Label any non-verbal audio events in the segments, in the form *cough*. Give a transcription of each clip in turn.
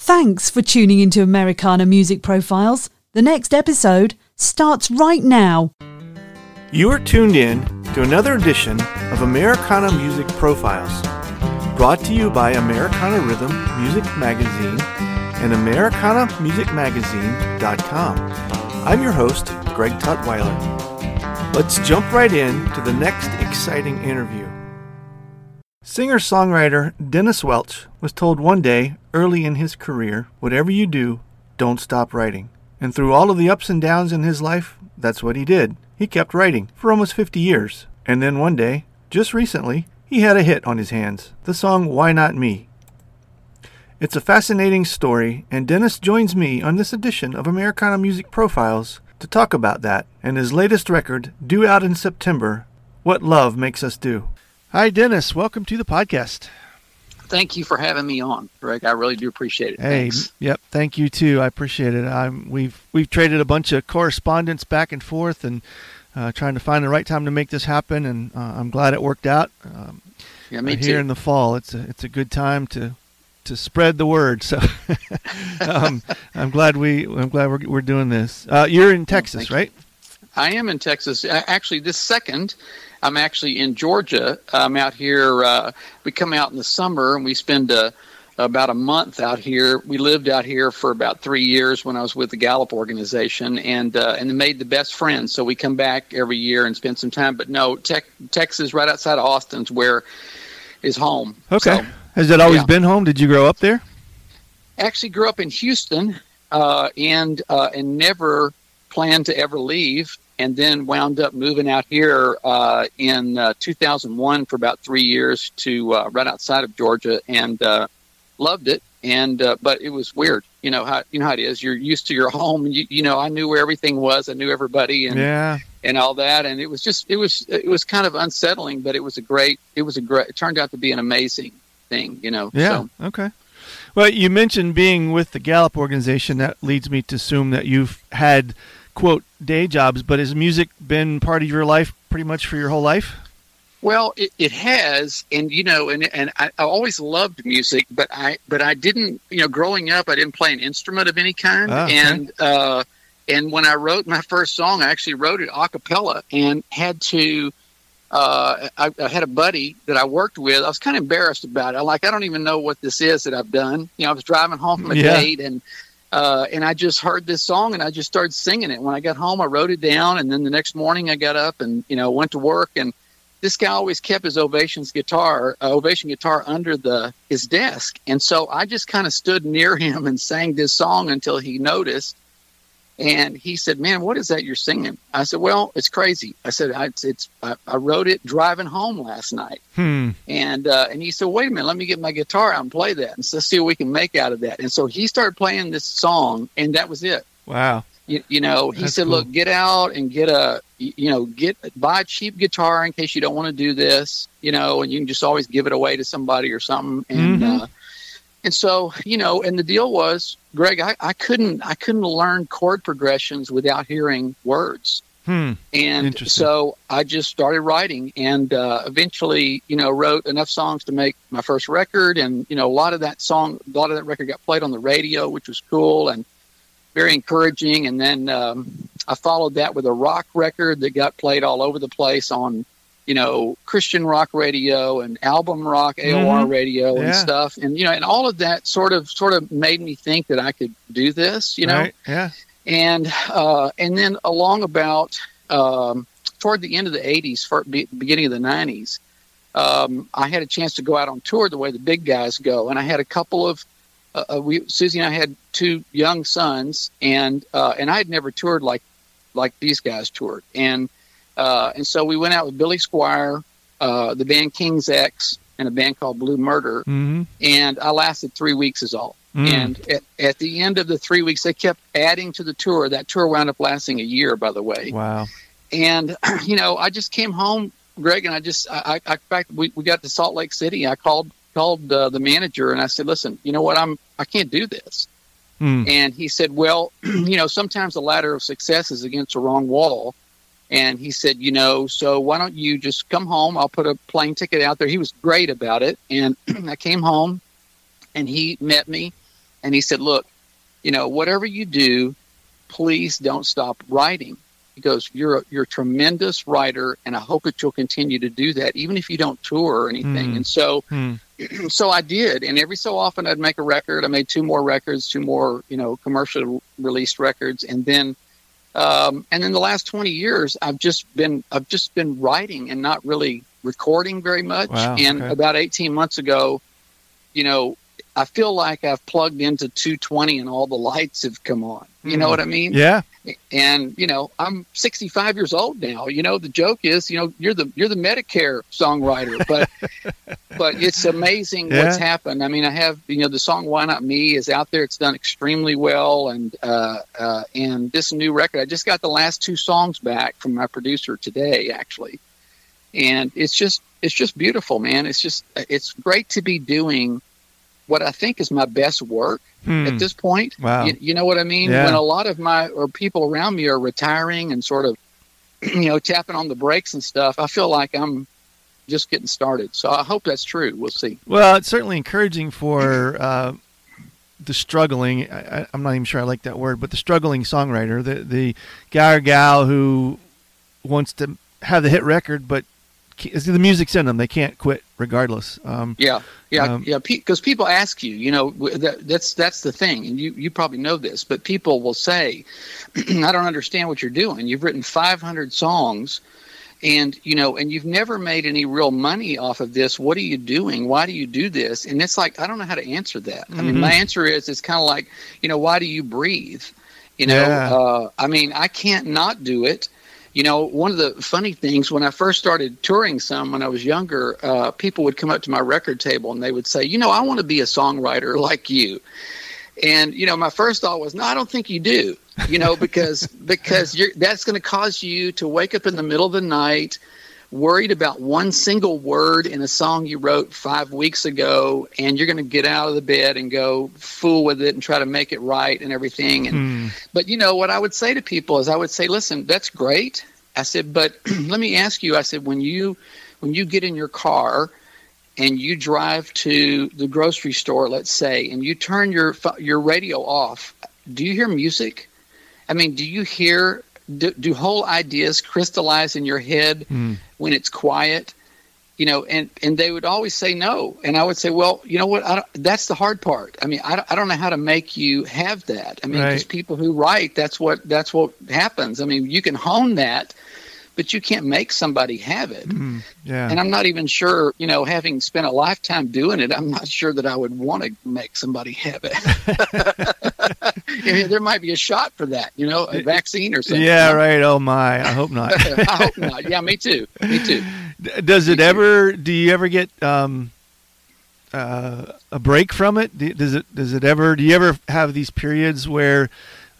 Thanks for tuning into Americana Music Profiles. The next episode starts right now. You are tuned in to another edition of Americana Music Profiles, brought to you by Americana Rhythm Music Magazine and AmericanaMusicMagazine.com. I'm your host, Greg Tutwiler. Let's jump right in to the next exciting interview. Singer songwriter Dennis Welch was told one day early in his career whatever you do, don't stop writing. And through all of the ups and downs in his life, that's what he did. He kept writing for almost 50 years. And then one day, just recently, he had a hit on his hands the song Why Not Me. It's a fascinating story, and Dennis joins me on this edition of Americana Music Profiles to talk about that and his latest record, due out in September, What Love Makes Us Do. Hi, Dennis. Welcome to the podcast. Thank you for having me on, Greg. I really do appreciate it. Hey, Thanks. yep. Thank you too. I appreciate it. I'm, we've we've traded a bunch of correspondence back and forth, and uh, trying to find the right time to make this happen. And uh, I'm glad it worked out. Um, yeah, me here too. in the fall, it's a it's a good time to to spread the word. So *laughs* um, I'm glad we I'm glad we're we're doing this. Uh, you're in Texas, you. right? I am in Texas. Actually, this second, I'm actually in Georgia. I'm out here. Uh, we come out in the summer and we spend uh, about a month out here. We lived out here for about three years when I was with the Gallup organization, and uh, and made the best friends. So we come back every year and spend some time. But no, te- Texas, right outside of Austin's where is home. Okay. So, Has it always yeah. been home? Did you grow up there? Actually, grew up in Houston, uh, and uh, and never planned to ever leave and then wound up moving out here uh, in uh, 2001 for about three years to uh, right outside of Georgia, and uh, loved it. And uh, but it was weird, you know how you know how it is. You're used to your *laughs* home, and you, you know I knew where everything was. I knew everybody, and yeah, and all that. And it was just it was it was kind of unsettling, but it was a great it was a great. It turned out to be an amazing thing, you know. Yeah. So, Okay. Well, you mentioned being with the Gallup organization. That leads me to assume that you've had quote day jobs, but has music been part of your life pretty much for your whole life? Well, it, it has, and you know, and and I, I always loved music, but I but I didn't, you know, growing up, I didn't play an instrument of any kind, Ah, okay. and uh, and when I wrote my first song, I actually wrote it a cappella and had to. Uh, I, I had a buddy that I worked with. I was kind of embarrassed about it. I'm like, I don't even know what this is that I've done. You know, I was driving home from a Yeah. date and uh, and I just heard this song and I just started singing it. When I got home, I wrote it down, and then the next morning I got up and you know went to work. And this guy always kept his Ovation's guitar, uh, Ovation guitar, under the his desk, and so I just kind of stood near *laughs* him and sang this song until he noticed. And he said, "Man, what is that you're singing?" I said, "Well, it's crazy." I said, I, "It's, I, I wrote it driving home last night." Hmm. And uh, and he said, "Wait a minute, let me get my guitar out and play that, and so let's see what we can make out of that." And so he started playing this song, and that was it. Wow. You, you know, he That's said, cool. "Look, get out and get a, you know, get buy a cheap guitar in case you don't want to do this, you know, and you can just always give it away to somebody or something." And Mhm. uh, and so you know, and the deal was, Greg, I, I couldn't I couldn't learn chord progressions without hearing words. Hmm. And so I just started writing and uh, eventually, you know, wrote enough songs to make my first record. And, you know, a lot of that song, a lot of that record got played on the radio, which was cool and very encouraging. And then um, I followed that with a rock record that got played all over the place on, you know, Christian rock radio and album rock AOR mm-hmm. radio and yeah. stuff. And, you know, and all of that sort of, sort of made me think that I could do this, you know? Right. Yeah and uh, and then along about um, toward the end of the 80s, for, beginning of the 90s, um, I had a chance to go out on tour the way the big guys go, and I had a couple of uh, uh we Susie and I had two young sons, and uh, and I had never toured like like these guys toured, and uh, and so we went out with Billy Squier, uh, the band King's X, and a band called Blue Murder, mm-hmm. and I lasted three weeks is all. Mm. And at, at, the end of the three weeks, they kept adding to the tour. That tour wound up lasting a year, by the way. Wow. And, *clears throat* you know, I just came home, Greg, and I just, I, I in fact, we, we got to Salt Lake City. I called, called uh, the manager and I said, listen, you know what? I'm, I can't do this. Mm. And he said, well, *clears throat* you know, sometimes the ladder of success is against the wrong wall. And he said, you know, so why don't you just come home? I'll put a plane ticket out there. He was great about it. And *clears throat* I came home and he met me and he said, Look, you know, whatever you do, please don't stop writing. He goes, You're a, you're a tremendous writer, and I hope that you'll continue to do that, even if you don't tour or anything. Mm. And so, mm. *clears throat* so I did. And every so often, I'd make a record. I made two more records, two more, you know, commercial released records, and then, um, and in the last twenty years, I've just been, I've just been writing and not really recording very much. Wow, and okay. about eighteen months ago, you know, I feel like I've plugged into 220 and all the lights have come on. You know hmm. what I mean? Yeah. And you know, I'm 65 years old now. You know, the joke is, you know, you're the you're the Medicare songwriter, but *laughs* but it's amazing yeah. what's happened. I mean, I have you know the song "Why Not Me" is out there. It's done extremely well, and uh, uh, and this new record, I just got the last two songs back from my producer today, actually, and it's just it's just beautiful, man. It's just it's great to be doing what I think is my best work hmm. at this point. Wow. You, you know what I mean? Yeah. When a lot of my or people around me are retiring and sort of, *clears throat* you know, tapping on the brakes and stuff, I feel like I'm just getting started. So I hope that's true. We'll see. Well, it's certainly encouraging for uh, the struggling. I, am not even sure I like that word, but the struggling songwriter, the the guy or gal who wants to have the hit record, but the music's in them. They can't quit regardless. Um, yeah, yeah, um, yeah. Because people ask you, you know, that, that's that's the thing, and you you probably know this, but people will say, *clears throat* "I don't understand what you're doing. You've written 500 songs." and you know and you've never made any real money off of this what are you doing why do you do this and it's like i don't know how to answer that mm-hmm. i mean my answer is it's kind of like you know why do you breathe you know yeah. uh, i mean i can't not do it you know, one of the funny things when I first started touring some when I was younger, uh, people would come up to my record table and they would say, you know, I want to be a songwriter *laughs* like you. And you know, my first thought was, no, I don't think you do. You know, because *laughs* because you're, that's going to cause you to wake up in the middle of the night, worried about one single word in a song you wrote five weeks ago, and you're going to get out of the bed and go fool with it and try to make it right and everything. And Hmm. but you know what I would say to people is I would say, listen, that's great. I said, but *clears throat* let me ask you. I said, when you when you get in your car and you drive to the grocery store, let's say, and you turn your your radio off, do you hear music? I mean, do you hear do, do whole ideas crystallize in your head Hmm. when it's quiet? You know, and and they would always say no, and I would say, well, you know what? I don't, that's the hard part. I mean, I don't, I don't know how to make you have that. I mean, Right. people who write, that's what that's what happens. I mean, you can hone that, but you can't make somebody have it. Hmm. Yeah. And I'm not even sure, you know, having spent a lifetime doing it, I'm not sure that I would want to make somebody have it. *laughs* I mean, there might be a shot for that, you know, a vaccine or something. yeah. Right. Oh my. I hope not. *laughs* I hope not. Yeah, me too. Me too. *laughs* Does it ever? Do you ever get um, uh, a break from it? Does it? Does it ever? Do you ever have these periods where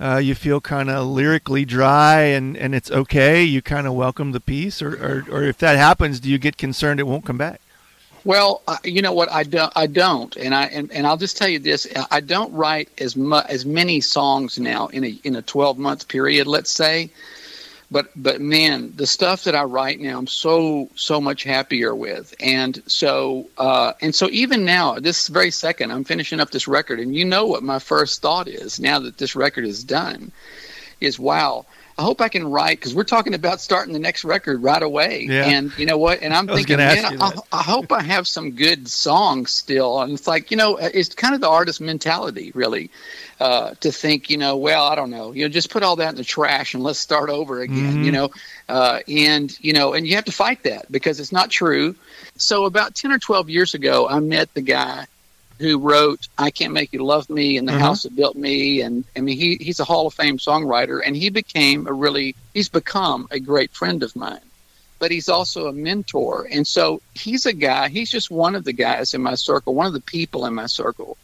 uh, you feel kind of lyrically dry and, and it's okay? You kind of welcome the piece, or, or or if that happens, do you get concerned it won't come back? Well, uh, you know what I don't I don't and I and, and I'll just tell you this I don't write as much as many songs now in a in a 12 month period let's say but but man the stuff that I write now I'm so so much happier with. And so uh, and so even now this very second I'm finishing up this record. And you know what my first thought is now that this record is done is wow I hope I can write because we're talking about starting the next record right away. Yeah. And you know what? And I'm thinking, man, I. I hope I have some good songs still. And it's like, you know, it's kind of the artist mentality, really, uh, to think, you know, well, I don't know, you know, just put all that in the trash and let's start over again, Mhm. you know, uh, and you know, and you have to fight that because it's not true. So about ten or twelve years ago, I met the guy who wrote "I Can't Make You Love Me" and "The Uh-huh. House That Built Me," and I mean, he he's a Hall of Fame songwriter, and he became a really he's become a great friend of mine. But he's also a mentor, and so he's a guy. He's just one of the guys in my circle, one of the people in my circle,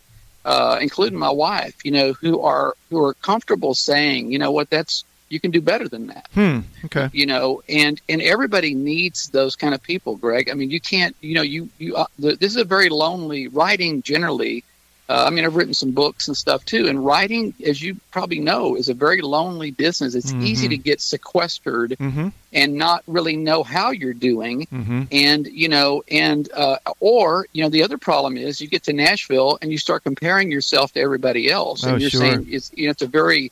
uh, including my wife. You know, who are who are comfortable saying, you know what, that's you can do better than that Hmm. Okay. you know and and everybody needs those kind of people greg i mean you can't you know you you uh, the, this is a very lonely writing generally uh, i mean i've written some books and stuff too and writing as you probably know is a very lonely business it's easy Mhm. to get sequestered Mm-hmm. and not really know how you're doing Mm-hmm. and you know and uh, or you know the other problem is you get to nashville and you start comparing yourself to everybody else and Oh, you're sure. saying it's you know it's a very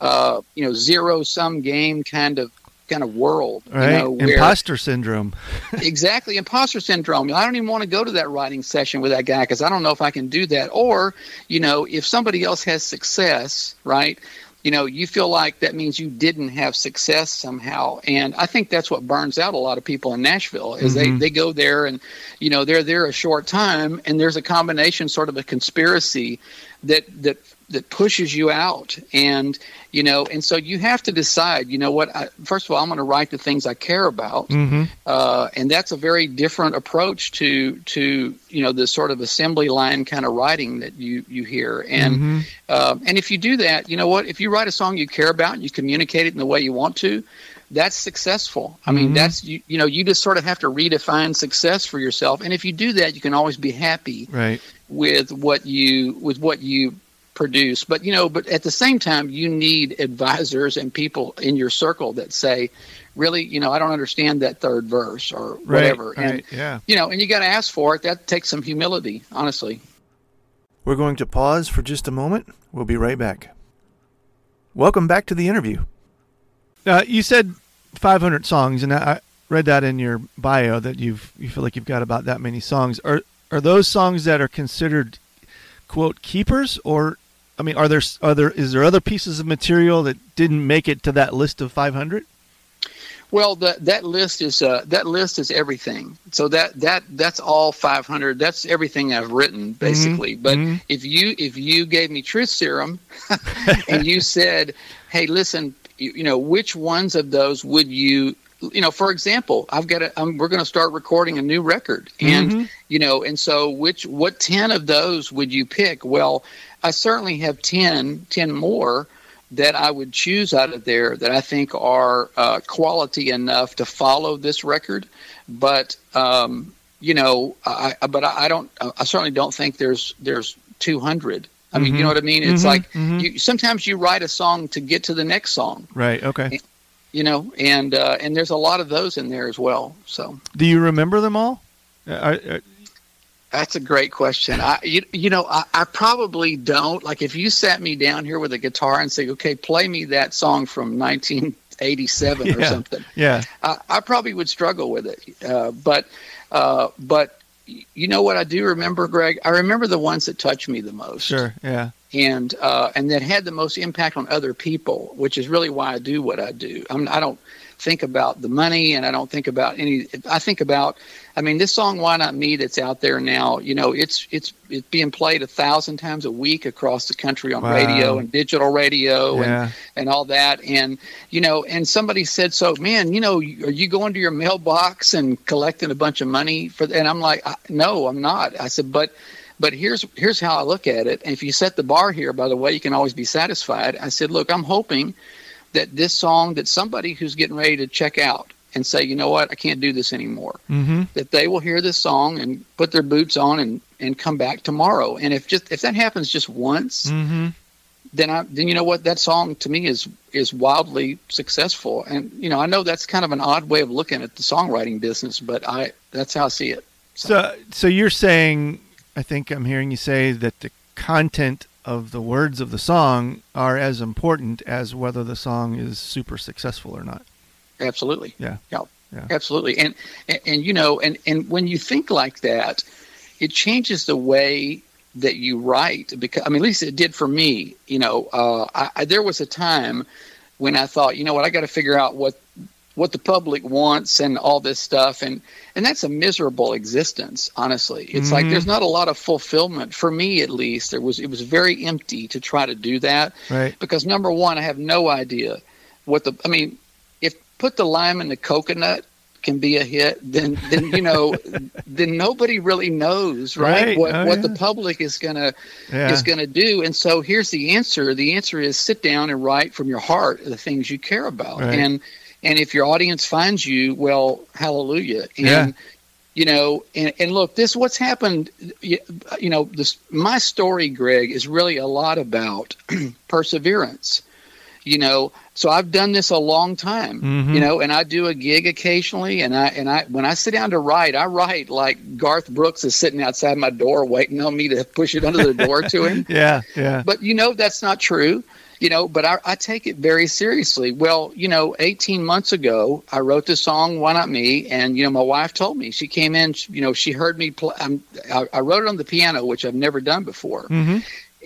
uh, you know zero sum game kind of kind of world Right. you know where Imposter syndrome. *laughs* exactly imposter syndrome i don't even want to go to that writing session with that guy because i don't know if i can do that or you know if somebody else has success right you know you feel like that means you didn't have success somehow and i think that's what burns out a lot of people in nashville is Mhm. they they go there and you know they're there a short time and there's a combination sort of a conspiracy that that that pushes you out and you know and so you have to decide you know what I, first of all i'm going to write the things i care about Mm-hmm. uh, and that's a very different approach to to you know the sort of assembly line kind of writing that you you hear and Mhm. um, and if you do that you know what if you write a song you care about and you communicate it in the way you want to that's successful i mean Mhm. that's you, you know you just sort of have to redefine success for yourself and if you do that you can always be happy Right. with what you with what you produce but you know but at the same time you need advisors and people in your circle that say really you know i don't understand that third verse or Right. whatever and Right. Yeah. you know and you got to ask for it that takes some humility honestly We're going to pause for just a moment. We'll be right back. Welcome back to the interview. Uh, you said 500 songs, and I I read that in your bio that you've you feel like you've got about that many songs. Are are those songs that are considered quote keepers, or I mean, are there other is there other pieces of material that didn't make it to that list of 500? well the, that list is uh, that list is everything so that that that's all 500 that's everything i've written basically but mhm. if you if you gave me truth serum *laughs* and you said hey listen you, you know which ones of those would you you know for example i've got a um, we're going to start recording a new record and Mhm. you know and so which what 10 of those would you pick well i certainly have 10 10 more that i would choose out of there that i think are uh, quality enough to follow this record but um you know i but i don't i certainly don't think there's there's 200 i mean you know what i mean it's Mhm, like mhm. you sometimes you write a song to get to the next song Right. Okay. you know and uh and there's a lot of those in there as well so Do you remember them all? Uh, are- That's a great question. I, you, you know, I, I probably don't. Like, if you sat me down here with a guitar and say, "Okay, play me that song from 1987 or *laughs* something," yeah. I, I probably would struggle with it. Uh, but, uh, but you know what I do remember, Greg? I remember the ones that touched me the most, Sure. Yeah. and uh, and that had the most impact on other people, which is really why I do what I do. I'm, I don't think about the money, and I don't think about any. I think about, I mean, this song "Why Not Me" that's out there now. You know, it's it's it's being played a thousand times a week across the country on Wow. radio and digital radio and Yeah. and all that. And you know, and somebody said, "So, man, you know, are you going to your mailbox and collecting a bunch of money for?" And I'm like, "No, I'm not." I said, "But." But here's here's how I look at it. And if you set the bar here, by the way, you can always be satisfied. I said, look, I'm hoping that this song that somebody who's getting ready to check out and say, you know what, I can't do this anymore. Mm-hmm. That they will hear this song and put their boots on and, and come back tomorrow. And if just if that happens just once, Mm-hmm. then I then you know what that song to me is is wildly successful. And you know I know that's kind of an odd way of looking at the songwriting business, but I that's how I see it. So, so you're saying, I think I'm hearing you say that the content of the words of the song are as important as whether the song is super successful or not. Absolutely. Yeah. Yeah. Yeah. Absolutely. And, and and you know, and and when you think like that, it changes the way that you write. Because I mean, at least it did for me. You know, uh, I, I, there was a time when I thought, you know what, I got to figure out what what the public wants and all this stuff and and that's a miserable existence honestly it's like Mhm. there's not a lot of fulfillment for me at least there was it was very empty to try to do that Right. because number one, I have no idea what the. I mean, if put the lime in the coconut can be a hit, then then you know, *laughs* then nobody really knows, right? Right. What Oh, what yeah. the public is gonna Yeah. is gonna do. And so here's the answer. The answer is sit down and write from your heart the things you care about. Right. And and if your audience finds you, well, hallelujah. And Yeah. you know, and, and look, this what's happened. You, you know, this my story, Greg, is really a lot about *clears throat* perseverance. You know, so I've done this a long time. Mhm. You know, and I do a gig occasionally, and I and I when I sit down to write, I write like Garth Brooks is sitting outside my door waiting on me to push it under the door to him. *laughs* Yeah. Yeah. But you know that's not true. You know, but I, I take it very seriously. Well, you know, 18 months ago, I wrote the song "Why Not Me," and you know, my wife told me she came in. You know, she heard me play. I'm, I, I wrote it on the piano, which I've never done before. Mm-hmm.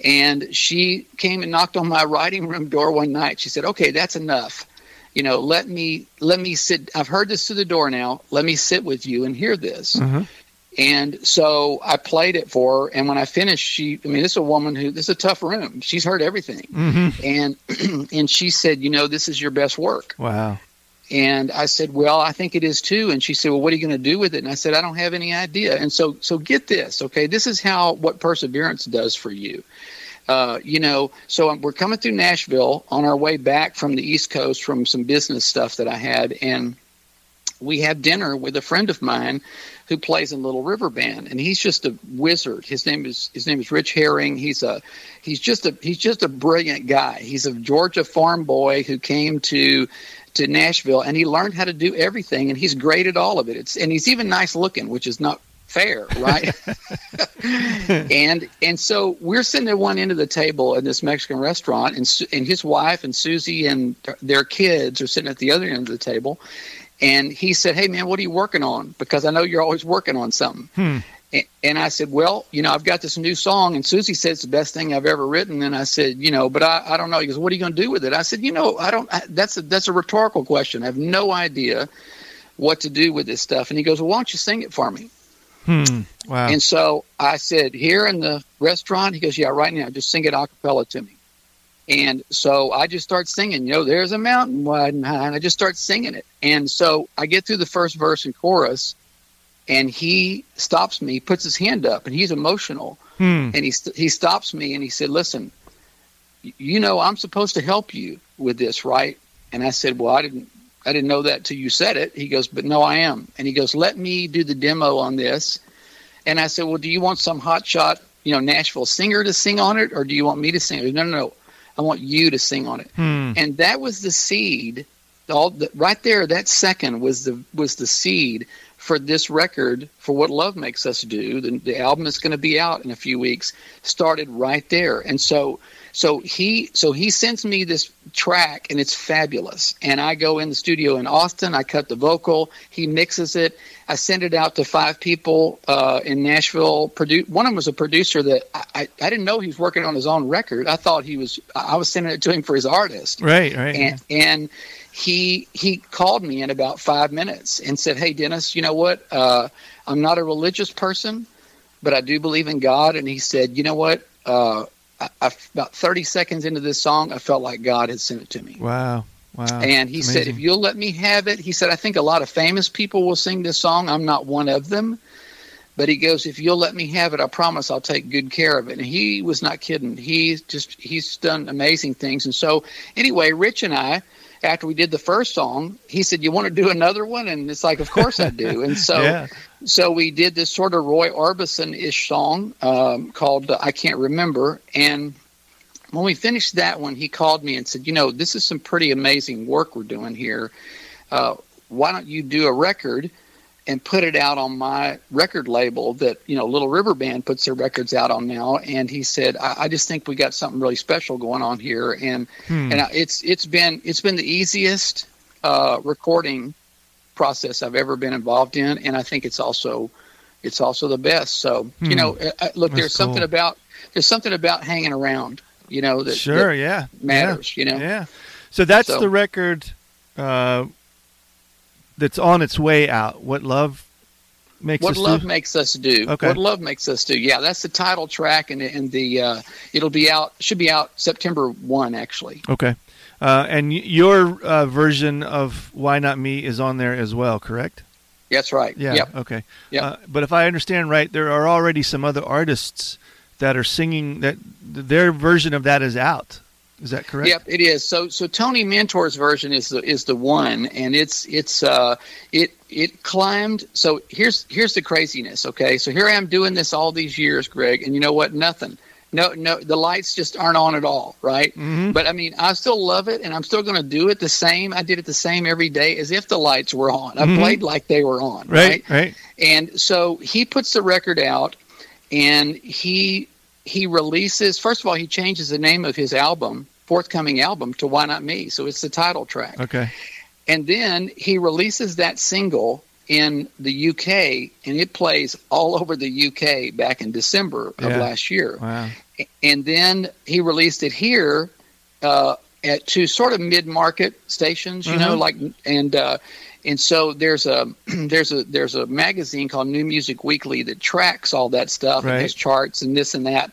And she came and knocked on my writing room door one night. She said, "Okay, that's enough. You know, let me let me sit. I've heard this through the door now. Let me sit with you and hear this." Mhm. And so I played it for her. And when I finished, she, I mean, this is a woman who, this is a tough room. She's heard everything. Mm-hmm. And, *clears throat* and she said, you know, this is your best work. Wow. And I said, well, I think it is too. And she said, well, what are you going to do with it? And I said, I don't have any idea. And so, so get this, okay? This is how, what perseverance does for you. Uh, you know, so we're coming through Nashville on our way back from the East Coast from some business stuff that I had. And we have dinner with a friend of mine who plays in Little River Band, and he's just a wizard. His name is his name is Rich Herring. He's a he's just a he's just a brilliant guy. He's a Georgia farm boy who came to to Nashville, and he learned how to do everything, and he's great at all of it. It's and he's even nice looking, which is not fair, right? *laughs* *laughs* and and so we're sitting at one end of the table in this Mexican restaurant, and and his wife and Susie and their kids are sitting at the other end of the table. And he said, "Hey man, what are you working on? Because I know you're always working on something." Hmm. A- And I said, "Well, you know, I've got this new song." And Susie said it's the best thing I've ever written. And I said, "You know, but I, I don't know." He goes, "What are you going to do with it?" I said, "You know, I don't. I, that's a that's a rhetorical question. I have no idea what to do with this stuff." And he goes, "Well, why don't you sing it for me?" Hmm. Wow. And so I said, "Here in the restaurant." He goes, "Yeah, right now. Just sing it a cappella to me." And so I just start singing, you know, there's a mountain wide and high, and I just start singing it. And so I get through the first verse and chorus, and he stops me, puts his hand up, and he's emotional, Hmm. and he st- he stops me and he said, "Listen, you know I'm supposed to help you with this, right?" And I said, "Well, I didn't I didn't know that till you said it." He goes, "But no, I am." And he goes, "Let me do the demo on this." And I said, "Well, do you want some hotshot, you know, Nashville singer to sing on it, or do you want me to sing?" Goes, no, no, no. I want you to sing on it. Hmm. And that was the seed. All the, right there, that second was the was the seed for this record for what love makes us do. The, the album is going to be out in a few weeks. Started right there, and so so he so he sends me this track, and it's fabulous. And I go in the studio in Austin. I cut the vocal. He mixes it. I send it out to five people uh, in Nashville. Produ- one of them was a producer that I, I, I didn't know he was working on his own record. I thought he was. I was sending it to him for his artist Right. Right. and and he he called me in about five minutes and said, "Hey, Dennis, you know what? Uh, I'm not a religious person, but I do believe in God." And he said, "You know what? Uh, I, I, about 30 seconds into this song, I felt like God had sent it to me." Wow. Wow. And he It's said, "If you'll let me have it," he said, "I think a lot of famous people will sing this song. I'm not one of them." But he goes, if you'll let me have it, I promise I'll take good care of it. And he was not kidding. He just he's done amazing things. And so anyway, Rich and I, after we did the first song, he said, "You want to do another one?" And it's like, "Of course I do." And so, *laughs* Yeah. so we did this sort of Roy Orbison ish song um, called uh, "I Can't Remember." And when we finished that one, he called me and said, "You know, this is some pretty amazing work we're doing here. Uh, why don't you do a record?" And put it out on my record label that you know Little River Band puts their records out on now. And he said, I, I just think we got something really special going on here, and and I- it's it's been it's been the easiest uh, recording process I've ever been involved in, and I think it's also it's also the best. So you know, uh, uh, look, That's there's something about there's something about hanging around, you know, that Sure, that yeah. matters, yeah. you know. Yeah. So that's So- the record uh, that's on its way out. What love makes what us love do? makes us do. Okay. What love makes us do. Yeah, that's the title track, and and the uh, it'll be out should be out September one actually. Okay. Uh, and your uh, version of Why Not Me is on there as well, correct? That's right. Yeah. Yep. Okay. Yep. Uh, but if I understand right, there are already some other artists that are singing that their version of that is out. Is that correct? Yep, it is. So so Tony Mentor's version is the is the one, and it's it's uh it it climbed. So here's here's the craziness. Okay, so here I am doing this all these years, Greg, and you know what? Nothing. No, no, the lights just aren't on at all, right? Mm-hmm. But I mean, I still love it, and I'm still going to do it the same. I did it the same every day as if the lights were on. I played like they were on, Mm-hmm. Right. Right. and so he puts the record out and he he releases first of all he changes the name of his album forthcoming album to why not me so it's the title track Okay. and then he releases that single in the UK and it plays all over the UK back in December of Yeah. last year Wow. and then he released it here uh, at two sort of mid-market stations, you know, Mhm. like and uh, and so there's a *clears throat* there's a there's a magazine called New Music Weekly that tracks all that stuff Right. and has charts and this and that,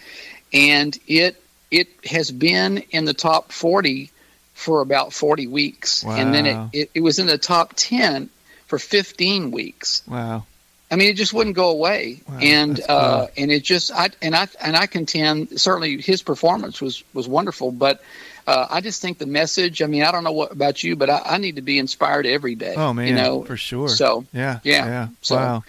and it it has been in the top 40 for about 40 weeks, and then it, it it was in the top 10 for 15 weeks. Wow. I mean, it just wouldn't go away, Wow, and uh, and it just I and I and I contend certainly his performance was was wonderful, but uh, I just think the message. I mean, I don't know what about you, but I, I need to be inspired every day. Oh man. you know, for sure. So Yeah. yeah, Yeah. so- wow.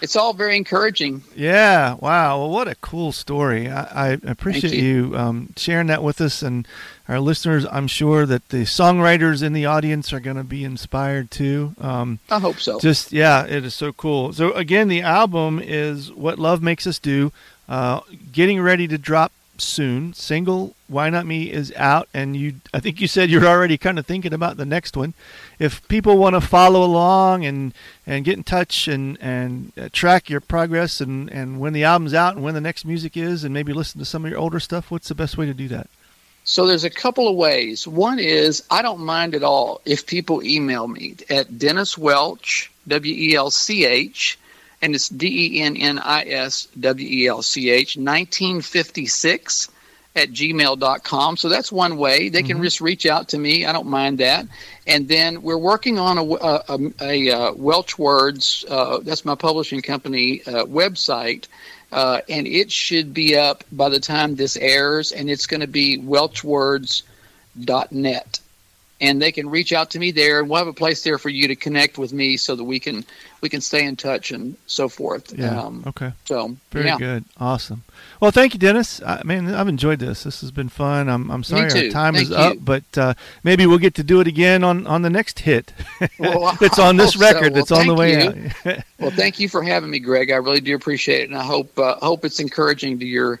it's all very encouraging. Yeah. Wow. Well, what a cool story. I, I appreciate Thank you, you. um, sharing that with us and our listeners. I'm sure that the songwriters in the audience are going to be inspired too. Um, I hope so. just yeah, it is so cool. So again, the album is "What Love Makes Us Do," uh, getting ready to drop soon. Single "Why Not Me" is out, and you. I think you said you're already kind of thinking about the next one. If people want to follow along and and get in touch and and uh, track your progress and and when the album's out and when the next music is, and maybe listen to some of your older stuff, what's the best way to do that? So there's a couple of ways. One is I don't mind at all if people email me at Dennis Welch, W E L C H, and it's D E N N I S W E L C H, 1956 at gmail.com. So that's one way. They can just reach out to me. I don't mind that. And then we're working on a, a, a, a uh, Welch Words, uh, that's my publishing company uh, website. Uh, and it should be up by the time this airs, and it's going to be welchwords.net. And they can reach out to me there, and we'll have a place there for you to connect with me so that we can we can stay in touch and so forth. Yeah. Um, okay. so Very yeah. good. Awesome. Well, thank you, Dennis. I mean, I've enjoyed this. This has been fun. I'm, I'm sorry our time is Thank up, but uh, maybe we'll get to do it again on, on the next hit *laughs* Well, *laughs* that's on this hope *laughs* so. record Well, that's on the way you. out. Well, thank you for having me, Greg. I really do appreciate it, and I hope uh, hope it's encouraging to your